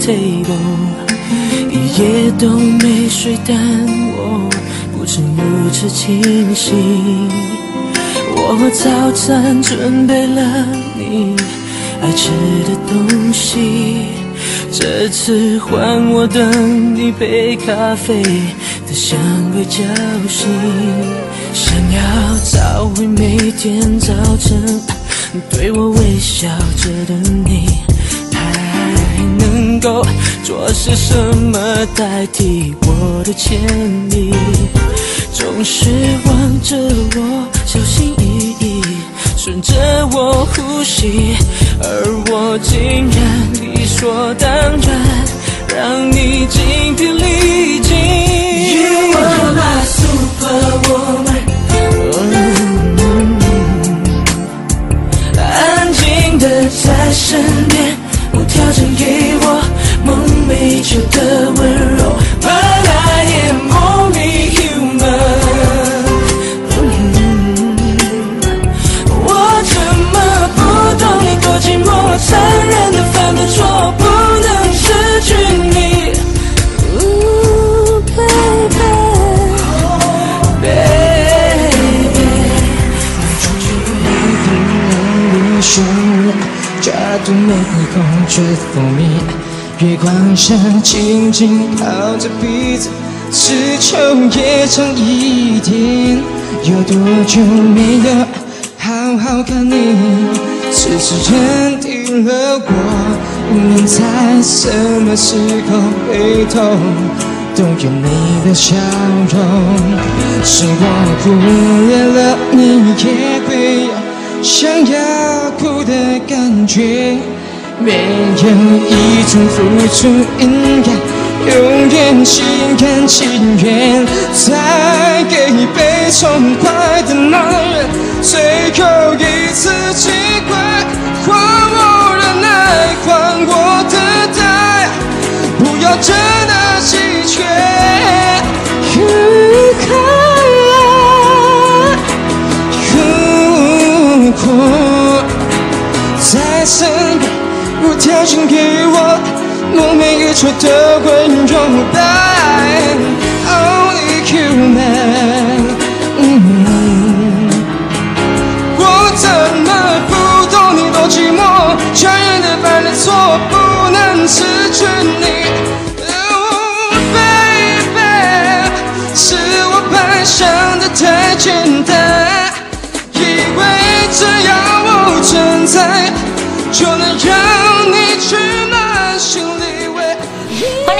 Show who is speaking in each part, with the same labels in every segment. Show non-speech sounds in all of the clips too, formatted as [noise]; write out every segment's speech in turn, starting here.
Speaker 1: table，一夜都没睡，但我不曾如此清醒。我早餐准备了你爱吃的东西，这次换我等你杯咖啡的香味叫醒，想要找回每天早晨对我微笑着的你。能够做些什么代替我的歉意？总是望着我小心翼翼，顺着我呼吸，而我竟然理所当然让你精疲力尽。You are my superwoman，安静的在身寐求的温柔，But I am only human。我怎么不懂你多寂寞，残忍的犯的错，不能失去你。抓住每一口却蜂蜜，月光下静静靠着彼此，只求夜长一点。有多久没有好好看你？痴痴认定了我，无论在什么时候回头都有你的笑容。是我忽略了，你也会有。想要哭的感觉，没有一种付出应该永远心甘情愿。再给一杯痛快的男人，最后一次机会，换我忍耐，换我等待，不要真的稀缺。在身边，无跳进给我梦寐以求的温柔。Only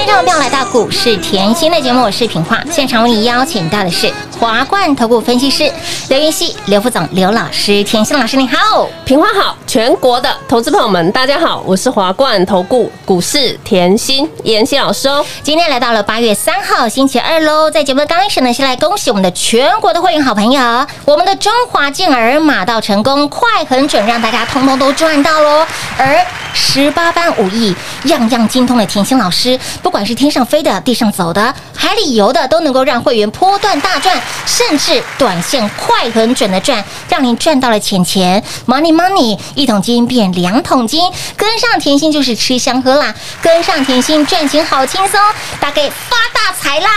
Speaker 1: 今天我们要
Speaker 2: 来到股市甜心的节目，我是平化，现场为你邀请到的是。华冠投顾分析师刘云熙、刘副总、刘老师、田心老师，你好，
Speaker 3: 平花好，全国的投资朋友们，大家好，我是华冠投顾股市甜心妍希老师哦。
Speaker 2: 今天来到了八月三号星期二喽，在节目的刚开始呢，先来恭喜我们的全国的会员好朋友，我们的中华健儿马到成功，快很准，让大家通通都赚到喽。而十八般武艺，样样精通的甜心老师，不管是天上飞的、地上走的、海里游的，都能够让会员波段大赚。甚至短线快很准的赚，让您赚到了钱钱，money money，一桶金变两桶金，跟上甜心就是吃香喝辣，跟上甜心赚钱好轻松，大概发大财啦！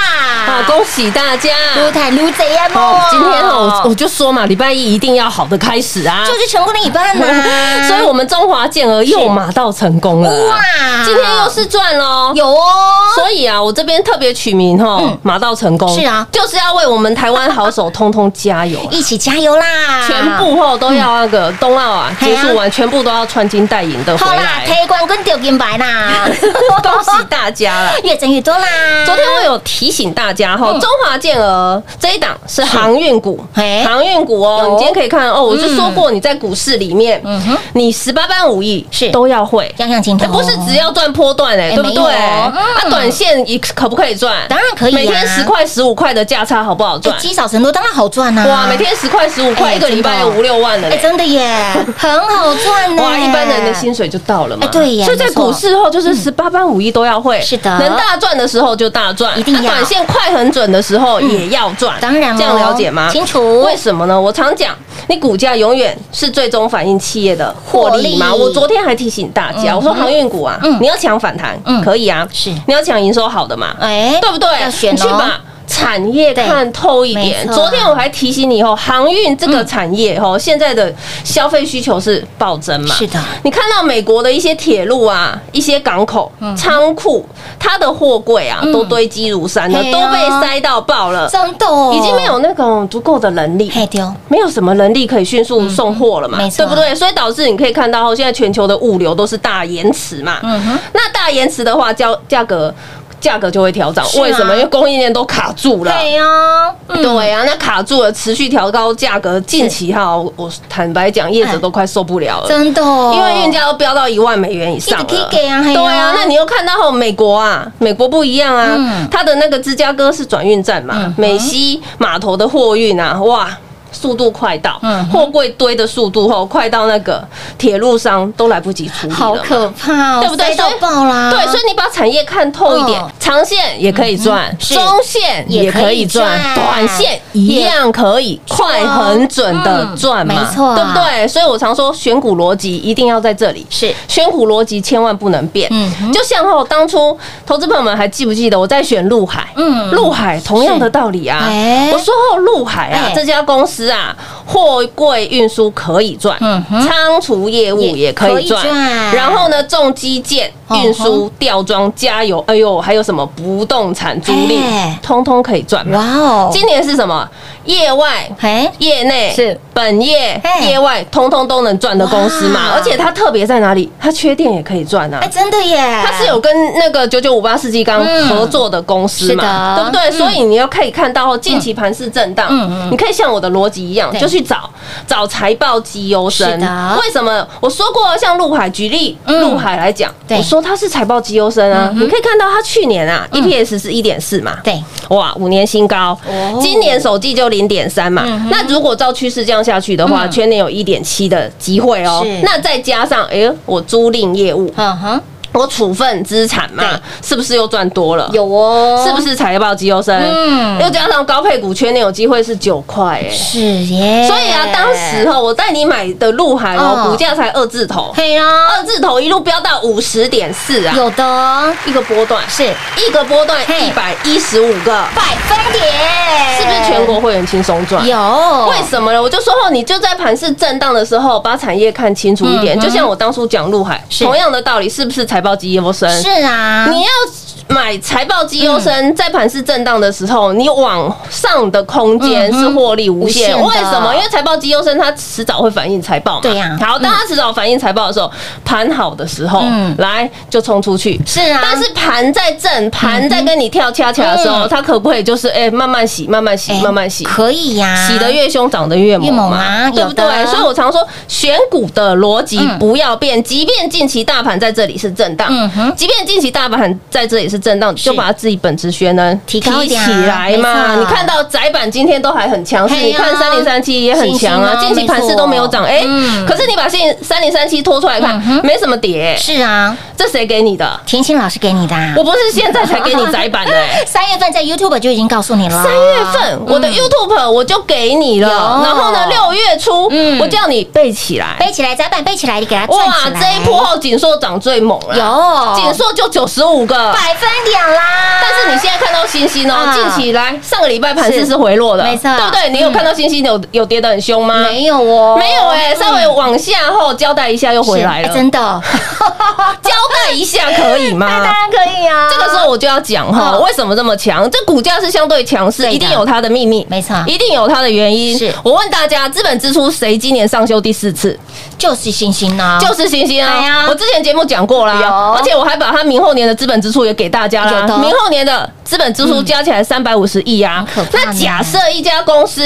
Speaker 3: 好，恭喜大家，
Speaker 2: 撸太撸贼呀！
Speaker 3: 哦，今天哦，我就说嘛，礼拜一一定要好的开始啊，
Speaker 2: 就是成功的一半嘛。[laughs]
Speaker 3: 所以我们中华健儿又马到成功了，哇！今天又是赚喽，
Speaker 2: 有哦。
Speaker 3: 所以啊，我这边特别取名哈，马到成功
Speaker 2: 是啊，
Speaker 3: 就是要为我们台。台湾好手，通通加油！
Speaker 2: 一起加油啦！
Speaker 3: 全部吼都要那个冬奥啊结束完，全部都要穿金戴银的回
Speaker 2: 好啦，
Speaker 3: 来，
Speaker 2: 推冠跟丢金牌啦，[laughs]
Speaker 3: 恭喜大家啦！
Speaker 2: 越挣越多啦！
Speaker 3: 昨天我有提醒大家哈，
Speaker 2: 嗯
Speaker 3: 中华健儿这一档是航运股
Speaker 2: 嘿，
Speaker 3: 航运股哦，你今天可以看哦，我是说过你在股市里面
Speaker 2: 嗯哼，
Speaker 3: 你十八般武艺
Speaker 2: 是
Speaker 3: 都要会。
Speaker 2: 样样精通，
Speaker 3: 哎不是只要赚波段哎，对不对？
Speaker 2: 嗯
Speaker 3: 啊，短线也可不可以赚？
Speaker 2: 当然可以啊
Speaker 3: 每天十块、十五块的价差好不好
Speaker 2: 哎
Speaker 3: 赚？
Speaker 2: 积少成多，当然好赚呐！
Speaker 3: 哇，每天十块、十五块，
Speaker 2: 哎
Speaker 3: 一个礼拜有五六万了
Speaker 2: 哎，
Speaker 3: 嘞。
Speaker 2: 真的耶，[laughs] 很好赚呢！
Speaker 3: 哇，一般人的薪水就到了嘛。
Speaker 2: 哎对耶
Speaker 3: 所以在股市后就是十八般武艺都要会。
Speaker 2: 是的
Speaker 3: 能大赚的时候就大赚，
Speaker 2: 一定要
Speaker 3: 啊短线快很准的时候也要赚。
Speaker 2: 当然咯
Speaker 3: 这样了解吗？
Speaker 2: 清楚
Speaker 3: 为什么呢？我常讲，你股价永远是最终反映企业的获利嘛。我昨天还提醒大家，
Speaker 2: 嗯
Speaker 3: 我说航运股啊
Speaker 2: 嗯，
Speaker 3: 你要抢反弹
Speaker 2: 嗯，
Speaker 3: 可以啊，
Speaker 2: 是
Speaker 3: 你要抢营收好的嘛，
Speaker 2: 哎，
Speaker 3: 对不对？你去把产业看透一点。昨天我还提醒你哦，航运这个产业哦，现在的消费需求是暴增嘛？
Speaker 2: 是的。
Speaker 3: 你看到美国的一些铁路啊、一些港口、仓库，它的货柜啊
Speaker 2: 嗯。
Speaker 3: 都堆积如山了，
Speaker 2: 嘿
Speaker 3: 都
Speaker 2: 啊
Speaker 3: 被塞到爆了，
Speaker 2: 真的哦
Speaker 3: 已经没有那种足够的能力。没有什么能力可以迅速送货了嘛，
Speaker 2: 嗯没错。
Speaker 3: 对不对？所以导致你可以看到，现在全球的物流都是大延迟嘛。
Speaker 2: 嗯哼，
Speaker 3: 那大延迟的话，价价格价格就会调涨。为什么？因为供应链都卡住了。
Speaker 2: 对呀，嗯
Speaker 3: 对啊，那卡住了，持续调高价格，近期哈，我我坦白讲，业者都快受不了了。
Speaker 2: 真的哦，
Speaker 3: 因为运价都飙到一万美元以上了，对啊，那你又看到后美国啊，美国不一样啊
Speaker 2: 嗯，
Speaker 3: 它的那个芝加哥是转运站嘛
Speaker 2: 嗯，
Speaker 3: 美西码头的货运啊，哇。速度快到
Speaker 2: 嗯，
Speaker 3: 货柜堆的速度后快到那个铁路上都来不及处理
Speaker 2: 好可怕哦，
Speaker 3: 对不对？
Speaker 2: 到
Speaker 3: 所以
Speaker 2: 爆啦！
Speaker 3: 对，所以你把产业看透一点
Speaker 2: 嗯，
Speaker 3: 长线也可以赚
Speaker 2: 嗯，
Speaker 3: 中线也可以赚短线一样可以快很准的赚嘛，
Speaker 2: 嗯没错
Speaker 3: 对不对？所以我常说选股逻辑一定要在这里，
Speaker 2: 是
Speaker 3: 选股逻辑千万不能变。
Speaker 2: 嗯
Speaker 3: 就像哦，当初投资朋友们还记不记得我在选陆海？
Speaker 2: 嗯
Speaker 3: 陆海同样的道理啊
Speaker 2: 哎。
Speaker 3: 我说后陆海啊
Speaker 2: 哎，
Speaker 3: 这家公司啊，货柜运输可以赚
Speaker 2: 嗯，
Speaker 3: 仓储业务也可以赚。然后呢，重基建
Speaker 2: 哦
Speaker 3: 运输、吊装、加油，哎呦，还有什么不动产租赁
Speaker 2: 哎，
Speaker 3: 通通可以赚。
Speaker 2: 哇哦，
Speaker 3: 今年是什么？业外
Speaker 2: 哎
Speaker 3: 业内
Speaker 2: 是
Speaker 3: 本业
Speaker 2: 嘿
Speaker 3: 业外，通通都能赚的公司嘛。而且它特别在哪里？它缺电也可以赚啊
Speaker 2: 哎，。真的耶，
Speaker 3: 它是有跟那个九九五八世纪钢
Speaker 2: 嗯
Speaker 3: 合作的公司嘛，
Speaker 2: 的
Speaker 3: 对不对？
Speaker 2: 嗯
Speaker 3: 所以你要可以看到近期盘势震荡你可以像我的逻辑一样，就去找找财报绩优生。为什么？我说过，像陆海举例，
Speaker 2: 嗯。
Speaker 3: 陆海来讲，我说他是财报绩优生啊
Speaker 2: 嗯，
Speaker 3: 你可以看到他去年啊
Speaker 2: 嗯。
Speaker 3: EPS 是一点四嘛，
Speaker 2: 对，
Speaker 3: 哇，五年新高。
Speaker 2: 哦，
Speaker 3: 今年首季就零点三嘛。
Speaker 2: 嗯。
Speaker 3: 那如果照趋势这样下去的话，
Speaker 2: 嗯。
Speaker 3: 全年有一点七的机会哦。那再加上，哎呦，我租赁业务，
Speaker 2: 嗯哼，
Speaker 3: 我处分资产嘛，是不是又赚多了？
Speaker 2: 有哦，
Speaker 3: 是不是财报绩优生？
Speaker 2: 嗯
Speaker 3: 又加上高配股，全年有机会是九块哎。
Speaker 2: 是耶？
Speaker 3: 所以啊，当时哈，我带你买的陆海哦，
Speaker 2: 哦
Speaker 3: 股价才二字头，
Speaker 2: 嘿啊，
Speaker 3: 二字头一路飙到五十点四啊，
Speaker 2: 有的
Speaker 3: 一个波段，
Speaker 2: 是
Speaker 3: 一个波段一百一十五个，
Speaker 2: 百分点，
Speaker 3: 是不是全国会员轻松赚？
Speaker 2: 有？
Speaker 3: 为什么呢？我就说哦，你就在盘市震荡的时候，把产业看清楚一点。就像我当初讲陆海，同样的道理，是不是财报绩优生？
Speaker 2: 是啊，
Speaker 3: 你要买财报绩优生，在盘势震荡的时候，你往上的空间是获利无限。为什么？因为财报绩优生它迟早会反映财报嘛。
Speaker 2: 对呀
Speaker 3: 好，当它迟早反映财报的时候，盘好的时候
Speaker 2: 嗯，
Speaker 3: 来就冲出去。
Speaker 2: 是啊，
Speaker 3: 但是盘在震，盘在跟你跳恰恰的时候，
Speaker 2: 嗯
Speaker 3: 它可不可以就是哎慢慢洗，慢慢洗，
Speaker 2: 哎
Speaker 3: 慢慢洗？
Speaker 2: 可以呀，
Speaker 3: 洗得越凶，长得越猛嘛
Speaker 2: 啊
Speaker 3: 对不对？所以我常说，选股的逻辑
Speaker 2: 嗯
Speaker 3: 不要变，即便近期大盘在这里是震荡，即便近期大盘在这里是震荡，就把自己本职学能
Speaker 2: 提高
Speaker 3: 起来嘛。你看到窄板今天都还很强势，你看三零三七也很强啊，近期盘势都没有涨，哎
Speaker 2: 嗯，
Speaker 3: 可是你把现三零三七拖出来看没什么跌，
Speaker 2: 是啊，
Speaker 3: 这谁给你的？
Speaker 2: 甜心老师给你的啊，
Speaker 3: 我不是现在才给你窄板的，哎。[laughs]
Speaker 2: 三月份在 YouTube 就已经告诉你了，
Speaker 3: 三月份我的
Speaker 2: 嗯
Speaker 3: YouTube 我就给你了，
Speaker 2: 有。
Speaker 3: 然后呢，六月初
Speaker 2: 嗯。
Speaker 3: 我叫你背起来。
Speaker 2: 背起来，窄板背起来，你给它
Speaker 3: 哇这一波后锦硕涨最猛了，
Speaker 2: 有。
Speaker 3: 锦硕就九十五个，
Speaker 2: 百分分点啦。
Speaker 3: 但是你现在看到星星哦，
Speaker 2: 啊。
Speaker 3: 近期来上个礼拜盘势
Speaker 2: 是。
Speaker 3: 是回落的，
Speaker 2: 没错。
Speaker 3: 对不对？你有看到星星有有跌得很凶吗？
Speaker 2: 没有哦，
Speaker 3: 没有哎，稍微往下后交代一下又回来了，
Speaker 2: 真的，[laughs] [laughs]
Speaker 3: 交代一下可以吗？[laughs]
Speaker 2: 当然可以啊。
Speaker 3: 这个时候我就要讲哈，
Speaker 2: 嗯
Speaker 3: 为什么这么强？这股价是相对强势，一定有它的秘密，
Speaker 2: 没错
Speaker 3: 一定有它的原因。
Speaker 2: 是
Speaker 3: 我问大家，资本支出谁今年上修第四次？
Speaker 2: 就是星星啊，
Speaker 3: 就是星星啊！我之前节目讲过啦，而且我还把它明后年的资本支出也给大家啦。明后年的资本支出加起来三百五十亿啊。那假设一家公司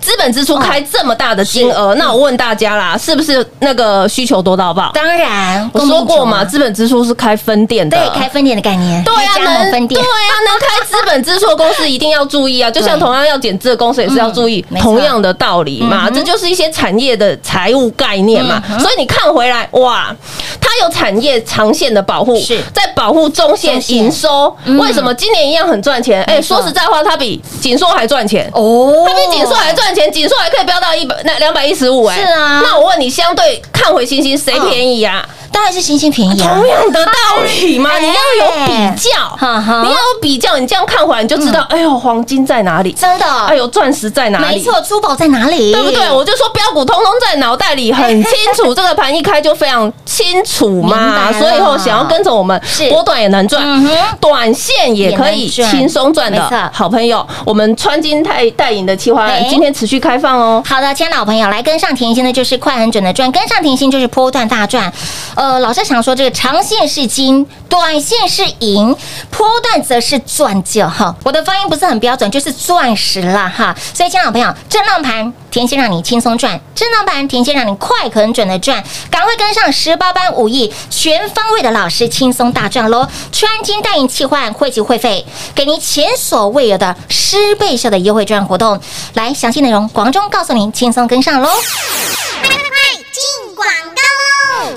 Speaker 3: 资本支出开这么大的金额，那我问大家啦，是不是那个需求多到爆？
Speaker 2: 当然，
Speaker 3: 我说过嘛，资本支出是开分店的，
Speaker 2: 对开分店的概念，
Speaker 3: 对啊，能
Speaker 2: 分店。
Speaker 3: 对，啊，能开资本支出的公司一定要注意啊，就像同样要减资的公司也是要注意同样的道理嘛，这就是一些产业的财务概念嘛。所以你看回来，哇，它有产业长线的保护，
Speaker 2: 是。
Speaker 3: 在保护中线营收。
Speaker 2: 嗯。
Speaker 3: 为什么今年一样很赚钱？哎，说实在话，它比锦硕还赚钱。
Speaker 2: 哦
Speaker 3: 它比锦硕还赚钱，锦硕还可以飙到一百那两百一十五哎。
Speaker 2: 是啊
Speaker 3: 那我问你，相对看回星星，谁便宜呀？
Speaker 2: 当然是星星便宜啊，
Speaker 3: 同样的道理嘛，
Speaker 2: 哎
Speaker 3: 你要有比较，你要有比较，你这样看回来，你就知道，哎呦，黄金在哪里？
Speaker 2: 真的，
Speaker 3: 哎呦，钻石在哪里？
Speaker 2: 没。错，珠宝在哪里？
Speaker 3: 对不对？我就说标股通通在脑袋里很清楚，这个盘一开就非常清楚嘛。所以以后想要跟着我们，波段也能赚短线也可以轻松赚的好朋友。我们穿金泰带银的企划今天持续开放哦。
Speaker 2: 好的，亲爱的好朋友，来跟上甜心的就是快很准的赚，跟上甜心就是波段大赚。呃，老师常说这个长线是金，短线是银，波段则是钻戒哈。我的发音不是很标准，就是钻石啦哈。所以，亲爱的朋友，震荡盘甜心让你轻松赚，震荡盘甜心让你快很准的赚，赶快跟上十八般武艺全方位的老师，轻松大赚喽！穿金戴银企换汇集会费，给您前所未有的十倍效的优惠券活动。来，详细内容广中告诉您，轻松跟上喽快进广东。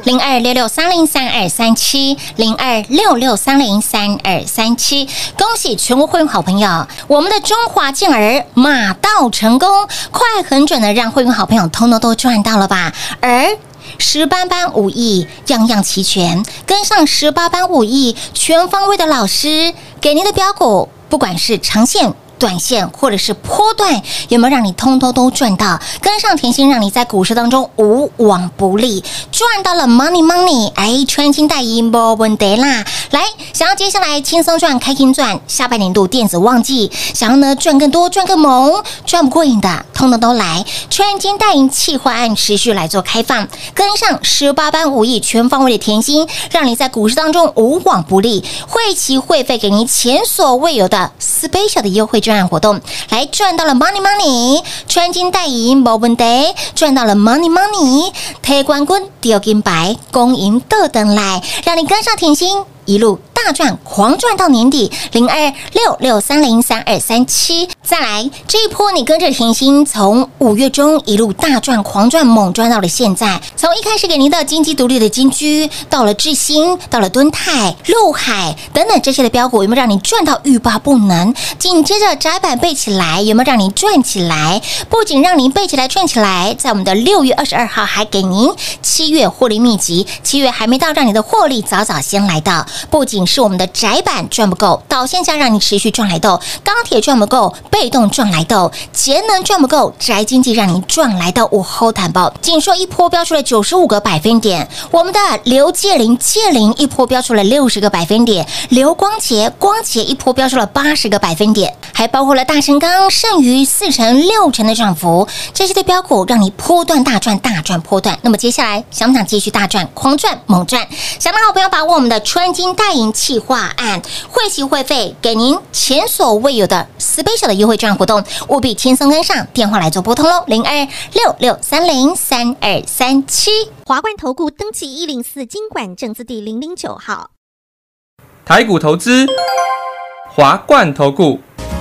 Speaker 2: 零二六六三零三二三七，零二六六三零三二三七，恭喜全国会员好朋友，我们的中华健儿马到成功，快很准的让会员好朋友通通都赚到了吧？而十八般武艺样样齐全，跟上十八般武艺全方位的老师给您的标股，不管是长线。短线或者是波段，有没有让你通通都赚到？跟上甜心，让你在股市当中无往不利，赚到了 money money，哎，穿金戴银没问题啦！来，想要接下来轻松赚、开心赚，下半年度电子旺季，想要呢赚更多、赚更猛、赚不过瘾的，通通都来！穿金戴银企划案持续来做开放，跟上十八般武艺全方位的甜心，让你在股市当中无往不利，会齐会费给您前所未有的 special 的优惠券专案活动，来赚到了 money money，穿金戴银没问题，赚到了 money money，铁冠军丢金牌，恭迎豆等来，让你跟上甜心。一路大赚，狂赚到年底，零二六六三零三二三七。再来这一波，你跟着甜心从五月中一路大赚、狂赚、猛赚到了现在。从一开始给您的金鸡独立的金居，到了智新，到了敦泰、陆海等等这些的标股，有没有让你赚到欲罢不能？紧接着窄板背起来，有没有让你赚起来？不仅让您背起来赚起来，在我们的六月二十二号还给您七月获利秘籍，七月还没到，让你的获利早早先来到。不仅是我们的窄板赚不够，导线价让你持续赚来豆，钢铁赚不够，被动赚来豆，节能赚不够，宅经济让你赚来的午后坦报，仅说一波标出了九十五个百分点，我们的刘介林介林一波标出了六十个百分点，刘光杰光杰一波标出了八十个百分点，还包括了大成钢剩余四成六成的涨幅，这些的标股让你波段大赚大赚波段。那么接下来想不想继续大赚狂赚猛赚？想的好朋友把握我们的川金戴银企划案，会期会费给您前所未有的 special 的优惠券活动，务必轻松跟上，电话来做拨通喽，零二六六三零三二三七。
Speaker 4: 华冠投顾登记一零四经管证字第零零九号。
Speaker 5: 台股投资，华冠投顾。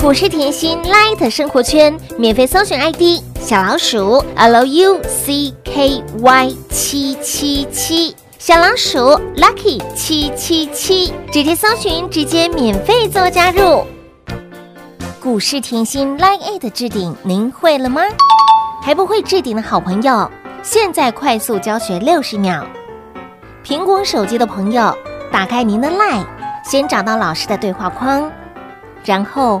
Speaker 2: 股市甜心 Light 生活圈免费搜寻 ID 小老鼠 Lucky 七七七，小老鼠 Lucky 七七七，直接搜寻，直接免费做加入。股市甜心 Light 置顶，您会了吗？还不会置顶的好朋友，现在快速教学六十秒。苹果手机的朋友，打开您的 Light，先找到老师的对话框，然后。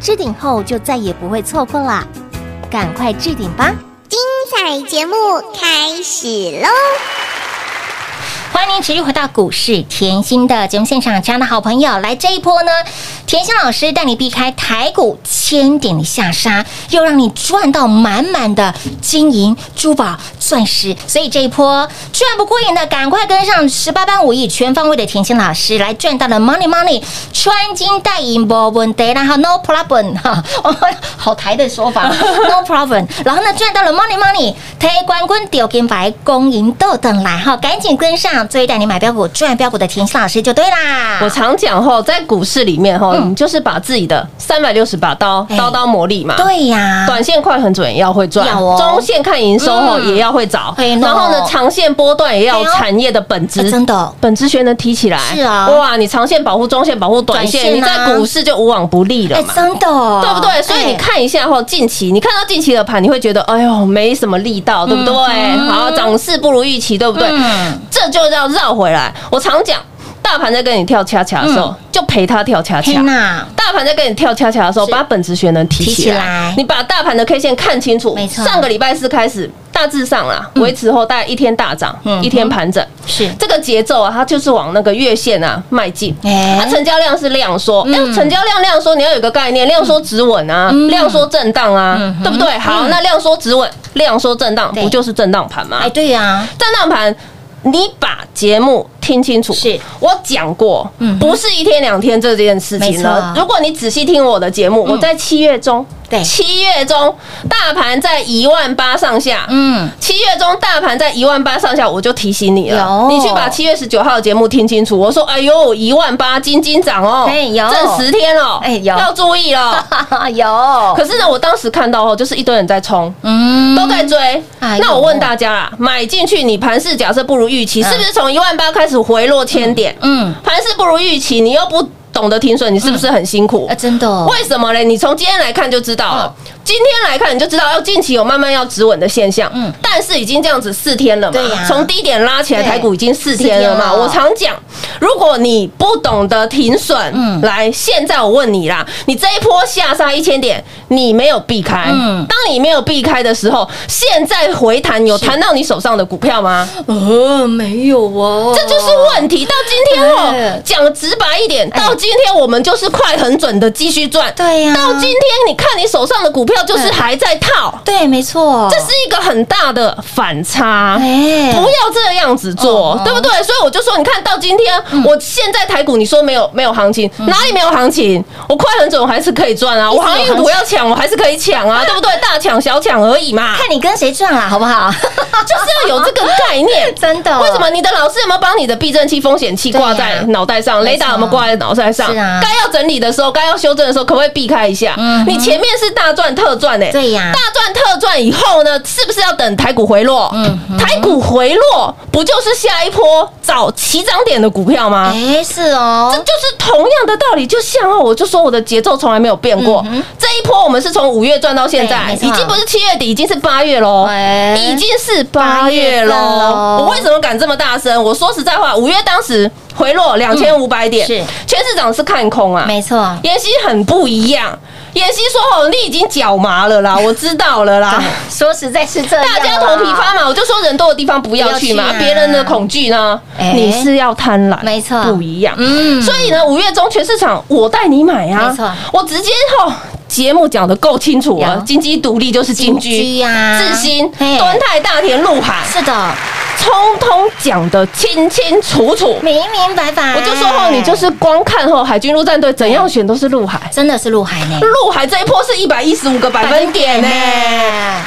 Speaker 2: 置顶后就再也不会错过了，赶快置顶吧！
Speaker 4: 精彩节目开始喽！
Speaker 2: 欢迎您持续回到股市甜心的节目现场，亲爱的好朋友，来这一波呢，甜心老师带你避开台股千点的下杀，又让你赚到满满的金银珠宝钻石，所以这一波赚不过瘾的，赶快跟上十八般武艺全方位的甜心老师，来赚到了 money money，穿金戴银不问题，然后 no problem 哈，[laughs] 好台的说法 no problem，然后呢赚到了 money money，推冠军丢金牌，公银豆等来哈，赶紧跟上。所以带你买标股赚标股的田心老师就对啦。
Speaker 3: 我常讲吼，在股市里面吼，你就是把自己的三百六十把刀刀刀磨砺嘛。
Speaker 2: 对呀，
Speaker 3: 短线快很准要会赚，中线看营收后也要会找，然后呢，长线波段也要产业的本质，
Speaker 2: 真的
Speaker 3: 本质学能提起来。
Speaker 2: 是啊，
Speaker 3: 哇，你长线保护，中线保护，短线你在股市就无往不利了嘛。
Speaker 2: 真的，
Speaker 3: 对不对？所以你看一下吼，近期你看到近期的盘，你会觉得哎呦没什么力道，对不对？好，涨势不如预期，对不对？这就叫绕回来。我常讲，大盘在跟你跳恰恰的时候，就陪他跳恰恰。大盘在跟你跳恰恰的时候，把本质学能提起来。你把大盘的 K 线看清楚。
Speaker 2: 没错。
Speaker 3: 上个礼拜四开始，大致上啊，维持后大概一天大涨，一天盘整。
Speaker 2: 是
Speaker 3: 这个节奏啊，它就是往那个月线啊迈进。它成交量是量缩，哎，成交量量缩，你要有个概念，量缩止稳啊，量缩震荡啊，对不对？好，那量缩止稳，量缩震荡，不就是震荡盘吗？
Speaker 2: 哎，对呀，
Speaker 3: 震荡盘。你把节目听清楚，
Speaker 2: 是
Speaker 3: 我讲过，不是一天两天这件事情了。如果你仔细听我的节目，我在七月中。
Speaker 2: 对，
Speaker 3: 七月中大盘在一万八上下，嗯，七月中大盘在一万八上下，我就提醒你了，你去把七月十九号的节目听清楚。我说，哎呦，一万八金金涨哦，
Speaker 2: 哎有，
Speaker 3: 挣十天哦，
Speaker 2: 哎有，
Speaker 3: 要注意了，[laughs]
Speaker 2: 有。
Speaker 3: 可是呢，我当时看到后，就是一堆人在冲，嗯，都在追。那我问大家啦，买进去，你盘势假设不如预期，是不是从一万八开始回落千点？嗯，盘势不如预期，你又不。懂得停损，你是不是很辛苦？
Speaker 2: 啊，真的？
Speaker 3: 为什么嘞？你从今天来看就知道了。今天来看，你就知道要近期有慢慢要止稳的现象。嗯，但是已经这样子四天了嘛？
Speaker 2: 对呀。
Speaker 3: 从低点拉起来，台股已经四天了嘛？我常讲，如果你不懂得停损，嗯，来，现在我问你啦，你这一波下杀一千点，你没有避开。嗯。当你没有避开的时候，现在回弹有弹到你手上的股票吗？
Speaker 2: 呃，没有哦。
Speaker 3: 这就是问题。到今天哦，讲直白一点，到今天我们就是快很准的继续赚。
Speaker 2: 对呀。
Speaker 3: 到今天，你看你手上的股票。票就是还在套，
Speaker 2: 对，没错，
Speaker 3: 这是一个很大的反差。
Speaker 2: 哎
Speaker 3: 不要这样子做
Speaker 2: 哦，
Speaker 3: 对不对？所以我就说，你看到今天，我现在台股，你说没有没有行情，哪里没有行情？我快很准，我还是可以赚啊！我航运股要抢，我还是可以抢啊，[laughs] 对不对？大抢小抢而已嘛，
Speaker 2: 看你跟谁赚啦，好不好？[laughs]
Speaker 3: 就是要有这个概念。[laughs]
Speaker 2: 真的，
Speaker 3: 为什么你的老师有没有帮你的避震器、风险器挂在脑袋上？
Speaker 2: 啊
Speaker 3: 雷达有没有挂在脑袋上？
Speaker 2: 是啊
Speaker 3: 该要整理的时候，该要修正的时候，可不可以避开一下？你前面是大赚特赚呢？
Speaker 2: 对呀
Speaker 3: 大赚特赚以后呢，是不是要等台股回落？嗯台股回落不就是下一波找起涨点的股票吗？
Speaker 2: 哎，是哦
Speaker 3: 这，就是同样的道理，就像哦，我就说我的节奏从来没有变过。这一波我们是从五月赚到现在，已经不是七月底，已经是八月喽，
Speaker 2: 哎
Speaker 3: 已经是八月
Speaker 2: 喽。
Speaker 3: 我为什么敢这么大声？我说实在话，五月当时回落两千五百点，
Speaker 2: 是。
Speaker 3: 全市场是看空啊。
Speaker 2: 没错，
Speaker 3: 妍希很不一样，妍希说：“哦，你已经脚麻了啦，[laughs] 我知道了啦。”
Speaker 2: 说实在是这样，
Speaker 3: 大家头皮发麻，我就说人多的地方不要去嘛别人的恐惧呢，
Speaker 2: 哎。
Speaker 3: 你是要贪婪，
Speaker 2: 没错。
Speaker 3: 不一样。
Speaker 2: 嗯。
Speaker 3: 所以呢，五月中全市场我带你买啊，
Speaker 2: 没错。
Speaker 3: 我直接吼节目讲的够清楚了，金鸡独立就是金
Speaker 2: 金居
Speaker 3: 居
Speaker 2: 呀
Speaker 3: 智新、
Speaker 2: 嘿。
Speaker 3: 敦泰、大田、陆海，
Speaker 2: 是的，
Speaker 3: 通通讲的清清楚楚。
Speaker 2: 明明白白，
Speaker 3: 我就说后，你就是光看后海军陆战队怎样选都是陆海。
Speaker 2: 真的是陆海呢，
Speaker 3: 陆海这一波是一百一十五个百分点呢。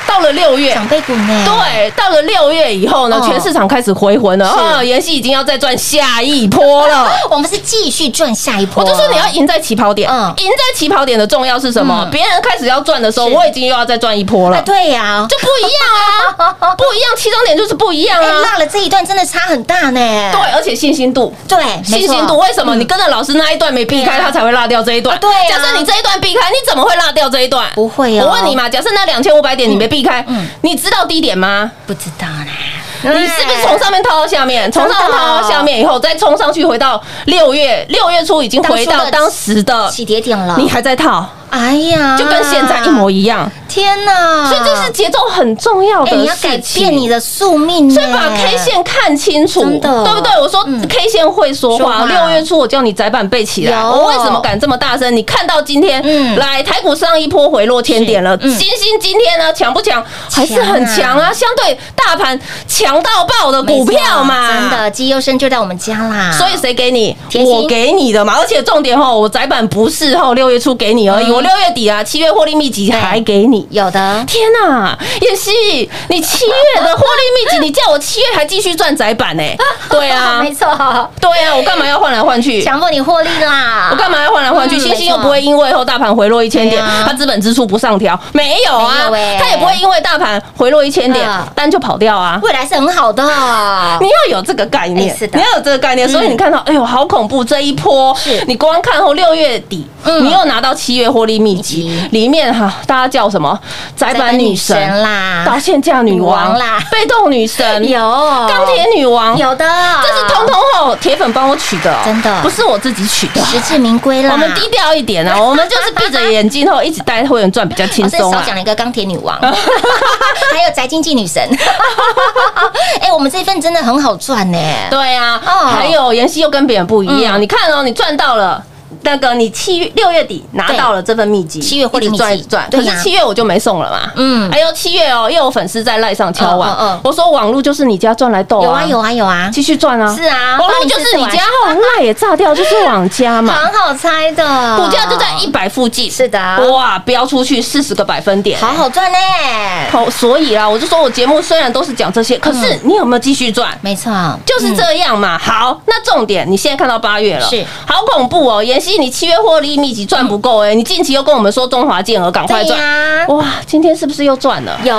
Speaker 3: 到了六月，
Speaker 2: 长辈股呢，
Speaker 3: 对，到了六月以后呢，
Speaker 2: 哦。
Speaker 3: 全市场开始回魂了
Speaker 2: 是。
Speaker 3: 啊！妍希已经要再赚下一波了。[laughs]
Speaker 2: 我们是继续赚下一波，
Speaker 3: 我就说你要赢在起跑点，
Speaker 2: 嗯。
Speaker 3: 赢在起跑点的重要是什么
Speaker 2: 嗯？
Speaker 3: 别人开始要赚的时候，我已经又要再赚一波
Speaker 2: 啊，
Speaker 3: 了，
Speaker 2: 对呀，
Speaker 3: 就不一样啊，[laughs] 不一样，起涨点就是不一样
Speaker 2: 哎，
Speaker 3: 啊。
Speaker 2: 落了这一段真的差很大呢，
Speaker 3: 对，而且信心度。
Speaker 2: 对，
Speaker 3: 信心度为什么？你跟着老师那一段没避开，他才会落掉这一段。
Speaker 2: 啊对啊
Speaker 3: 假设你这一段避开，你怎么会落掉这一段？
Speaker 2: 不会哦
Speaker 3: 我问你嘛，假设那两千五百点你没避开，你知道低点吗？
Speaker 2: 不知道呢，
Speaker 3: 你是不是从上面套到下面，从上面套到下面以后，再冲上去，回到六月六月初已经回到当时的，
Speaker 2: 起跌点了？
Speaker 3: 你还在套，
Speaker 2: 哎呀，
Speaker 3: 就跟现在一模一样。
Speaker 2: 天哪！
Speaker 3: 所以这是节奏很重要的
Speaker 2: 哎，
Speaker 3: 事情。
Speaker 2: 你要改变你的宿命，
Speaker 3: 所以把 K 线看清楚，
Speaker 2: 真的
Speaker 3: 对不对？我说
Speaker 2: 嗯
Speaker 3: K 线会说
Speaker 2: 说话
Speaker 3: 话。六月初我叫你窄板背起来，我为什么敢这么大声？你看到今天，
Speaker 2: 嗯
Speaker 3: 来台股上一波回落千点了，星星今天呢强不强？还是很强啊，相对大盘强到爆的股票嘛，
Speaker 2: 真的，绩优生就在我们家啦。
Speaker 3: 所以谁给你？我给你的嘛，而且重点吼，我窄板不是吼六月初给你而已，
Speaker 2: 嗯
Speaker 3: 我六月底啊，七月获利秘籍还给你。
Speaker 2: 有的，
Speaker 3: 天呐，妍希，你七月的获利秘籍，你叫我七月还继续赚窄板呢？对啊，[laughs]
Speaker 2: 没错，
Speaker 3: 对啊，我干嘛要换来换去？
Speaker 2: 强迫你获利啦。
Speaker 3: 我干嘛要换来换去？
Speaker 2: 嗯
Speaker 3: 星星又不会因为后大盘回落一千点它资本支出不上调，没有啊它也不会因为大盘回落一千点
Speaker 2: 嗯，
Speaker 3: 单就跑掉啊。
Speaker 2: 未来是很好的，
Speaker 3: 你要有这个概念，你要有这个概念，所以你看到，哎呦，好恐怖！这一波
Speaker 2: 是，
Speaker 3: 你光看后六月底，
Speaker 2: 嗯
Speaker 3: 你又拿到七月获利秘籍
Speaker 2: 秘籍，
Speaker 3: 里面哈，大家叫什么？宅版女神
Speaker 2: 啦
Speaker 3: 导线架女
Speaker 2: 女王
Speaker 3: 王
Speaker 2: 啦
Speaker 3: 被动女神 [laughs]
Speaker 2: 有
Speaker 3: 钢铁女王，
Speaker 2: 有的，
Speaker 3: 这是通通吼铁粉帮我取的哦，
Speaker 2: 真的
Speaker 3: 不是我自己取的。
Speaker 2: 实至名归啦。
Speaker 3: 我们低调一点啊，[laughs] 我们就是闭着眼睛后一直带会员赚比较轻松啊。
Speaker 2: 讲了一个钢铁女王，[laughs] 还有宅经济女神。哎，我们这份真的很好赚呢。
Speaker 3: 对啊，
Speaker 2: 哦
Speaker 3: 还有妍希又跟别人不一样，
Speaker 2: 嗯
Speaker 3: 你看哦，你赚到了。那个，你七月六月底拿到了这份秘籍，
Speaker 2: 七月获利秘籍
Speaker 3: 一直赚一直赚，可是七月我就没送了嘛。
Speaker 2: 嗯。
Speaker 3: 还有七月哦，又有粉丝在赖上敲碗。我说网络就是你家赚来斗
Speaker 2: 有啊有，啊有啊，
Speaker 3: 继续赚啊。
Speaker 2: 是啊
Speaker 3: 网络就是你家后，赖也炸掉，就是网家嘛，
Speaker 2: 很 [laughs] 好猜的，
Speaker 3: 股价就在一百附近，
Speaker 2: 是的，
Speaker 3: 哇，飙出去四十个百分点，
Speaker 2: 好好赚呢。
Speaker 3: 好，所以啦，我就说我节目虽然都是讲这些，可是你有没有继续赚？
Speaker 2: 没错，
Speaker 3: 就是这样嘛。好，那重点，你现在看到八月了，
Speaker 2: 是。
Speaker 3: 好恐怖哦。妍希，你七月获利密集赚不够哎，你近期又跟我们说中华健儿赶快赚，
Speaker 2: 呀，
Speaker 3: 哇，今天是不是又赚了？
Speaker 2: 有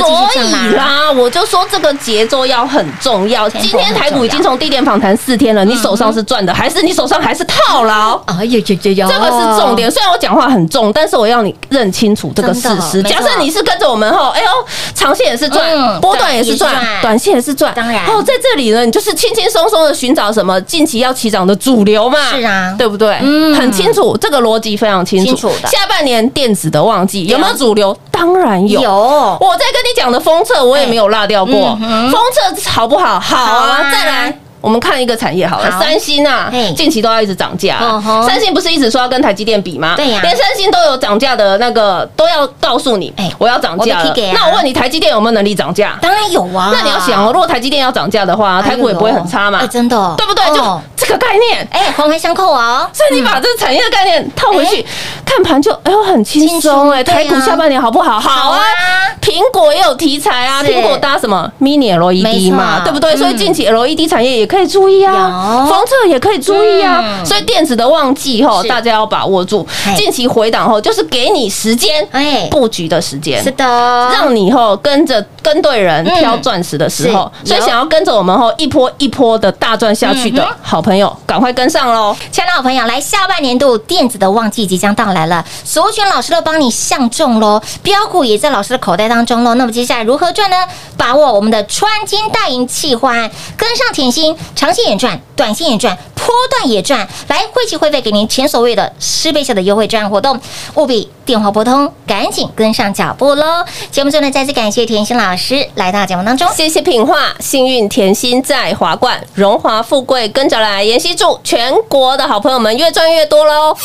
Speaker 3: 所以
Speaker 2: 啦。
Speaker 3: 啦，我就说这个节奏要很重要。今天台股已经从低点反弹四天了，你手上是赚的，还是你手上还是套牢？
Speaker 2: 哎呦呦呦呦，
Speaker 3: 这个是重点。虽然我讲话很重，但是我要你认清楚这个事实。假设你是跟着我们后，哎呦，长线也是赚，
Speaker 2: 嗯
Speaker 3: 波段也是赚
Speaker 2: 对也是赚，
Speaker 3: 短线也是赚。
Speaker 2: 当然
Speaker 3: 哦，在这里呢，你就是轻轻松松的寻找什么近期要起涨的主流嘛。
Speaker 2: 是啊
Speaker 3: 对不对？
Speaker 2: 嗯
Speaker 3: 很清楚，这个逻辑非常清楚。
Speaker 2: 清楚的
Speaker 3: 下半年电子的旺季有没有主流？当然有。
Speaker 2: 有
Speaker 3: 我在跟你讲的封测，我也没有落掉过。
Speaker 2: 嗯
Speaker 3: 封测好不好？好。啊再来。我们看一个产业好了，
Speaker 2: 好
Speaker 3: 三星啊，近期都要一直涨价。三星不是一直说要跟台积电比吗？
Speaker 2: 对呀
Speaker 3: 连三星都有涨价的那个都要告诉你
Speaker 2: 哎，
Speaker 3: 我要涨价了。那我问你，台积电有没有能力涨价？
Speaker 2: 当然有啊。
Speaker 3: 那你要想哦，如果台积电要涨价的话，台股也不会很差嘛
Speaker 2: 哎，，真的，
Speaker 3: 对不对？就
Speaker 2: 哦
Speaker 3: 这个概念。
Speaker 2: 哎，环环相扣哦。
Speaker 3: 所以你把这个产业的概念套回去，看盘就哎呦很轻
Speaker 2: 轻
Speaker 3: 松哎，台股下半年好不好？好啊苹果也有题材啊，苹果搭什么 mini LED 嘛，对不对？
Speaker 2: 嗯
Speaker 3: 所以近期 LED 产业也可以注意啊，
Speaker 2: 有
Speaker 3: 封测也可以注意啊。
Speaker 2: 嗯
Speaker 3: 所以电子的旺季
Speaker 2: 吼，
Speaker 3: 大家要把握住。近期回档后，就是给你时间
Speaker 2: 哎，
Speaker 3: 布局的时间
Speaker 2: 是。的，
Speaker 3: 让你以后跟着跟对人
Speaker 2: 嗯
Speaker 3: 挑钻石的时候，
Speaker 2: 是
Speaker 3: 所以想要跟着我们后一波一波的大赚下去的好朋友，赶快跟上喽！
Speaker 2: 亲爱的好朋友，来下半年度电子的旺季即将到来了，所选老师都帮你相中喽，标股也在老师的口袋当中喽。那么接下来如何赚呢？把握我们的穿金戴银企划案，跟上甜心，长线也赚，短线也赚，波段也赚。来，汇齐会费给您前所未有的十倍小的优惠专案活动，务必电话拨通，赶紧跟上脚步喽。节目中呢，再次感谢甜心老师来到节目当中。
Speaker 3: 谢谢品画，幸运甜心在华冠，荣华富贵跟着来。妍希祝全国的好朋友们越赚越多喽！
Speaker 4: 快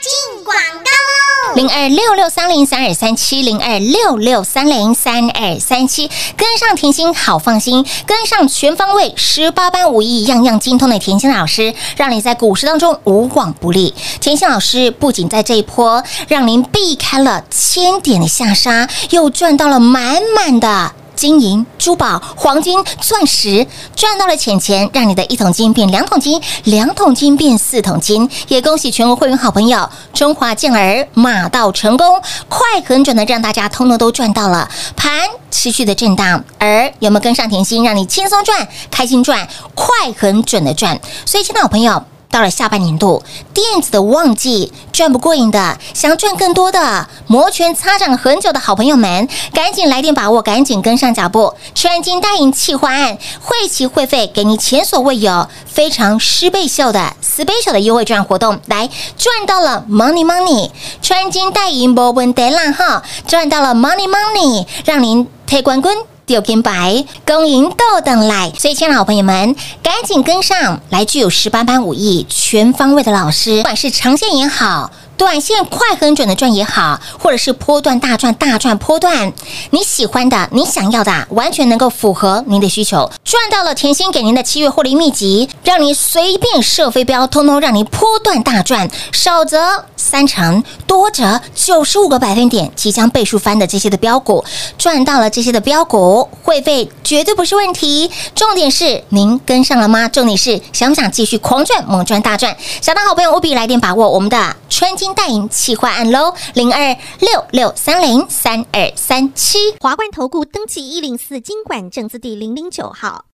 Speaker 4: 进广告喽！
Speaker 2: 零二六六三零三二三七零二六六三零三二三七，跟上甜心好放心，跟上全方位十八般武艺样样精通的甜心老师，让你在股市当中无往不利。甜心老师不仅在这一波让您避开了千点的下杀，又赚到了满满的。金银、珠宝、黄金、钻石，赚到了钱钱，让你的一桶金变两桶金，两桶金变四桶金。也恭喜全国会员好朋友，中华健儿马到成功，快很准的让大家通通都赚到了。盘持续的震荡，而有没有跟上甜心，让你轻松赚、开心赚、快很准的赚？所以，亲爱的好朋友。到了下半年度，电子的旺季，赚不过瘾的，想赚更多的，摩拳擦掌很久的好朋友们，赶紧来电把握，赶紧跟上脚步。穿金戴银企划案，会期会费给你前所未有、非常十倍秀的 special 的优惠券活动，来赚到了 money money，穿金戴银不问题啦哈，赚到了 money money，让您推冠军。丢金白，恭迎豆等来，所以，亲爱的好朋友们，赶紧跟上来，具有十八般武艺、全方位的老师，不管是长线也好。短线快很准的赚也好，或者是波段大赚大赚波段，你喜欢的、你想要的，完全能够符合您的需求。赚到了甜心给您的七月获利秘籍，让你随便射飞镖，通通让你波段大赚，少则三成，多则九十五个百分点，即将倍数翻的这些的标股，赚到了这些的标股，会费绝对不是问题。重点是您跟上了吗？重点是想不想继续狂赚、猛赚、大赚？想当好朋友务必来电把握我们的穿金带银企划案喽，零二六六三零三二三七。
Speaker 4: 华冠投顾登记一零四经管证字第零零九号。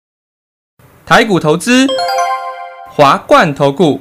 Speaker 6: 台股投资，华冠投顾。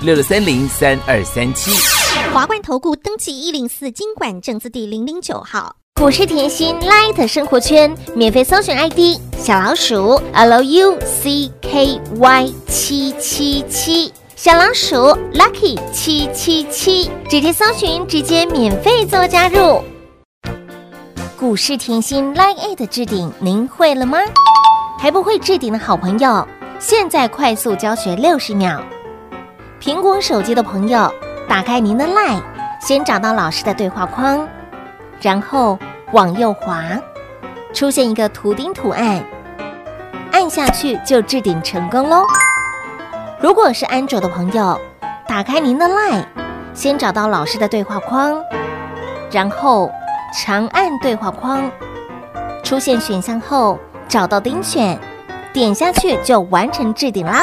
Speaker 5: 六六三零三二三七。
Speaker 4: 华冠投顾登记一零四经管证字第零零九号。
Speaker 2: 股市甜心 Light 生活圈免费搜寻 ID 小老鼠 Lucky 七七七，小老鼠 Lucky 七七七，直接搜寻，直接免费做加入。股市甜心 Line A 的置顶，您会了吗？还不会置顶的好朋友，现在快速教学六十秒。苹果手机的朋友，打开您的 Line，先找到老师的对话框。然后往右滑，出现一个图钉图案，按下去就置顶成功喽。如果是安卓的朋友，打开您的 LINE，先找到老师的对话框，然后长按对话框，出现选项后找到钉选，点下去就完成置顶啦。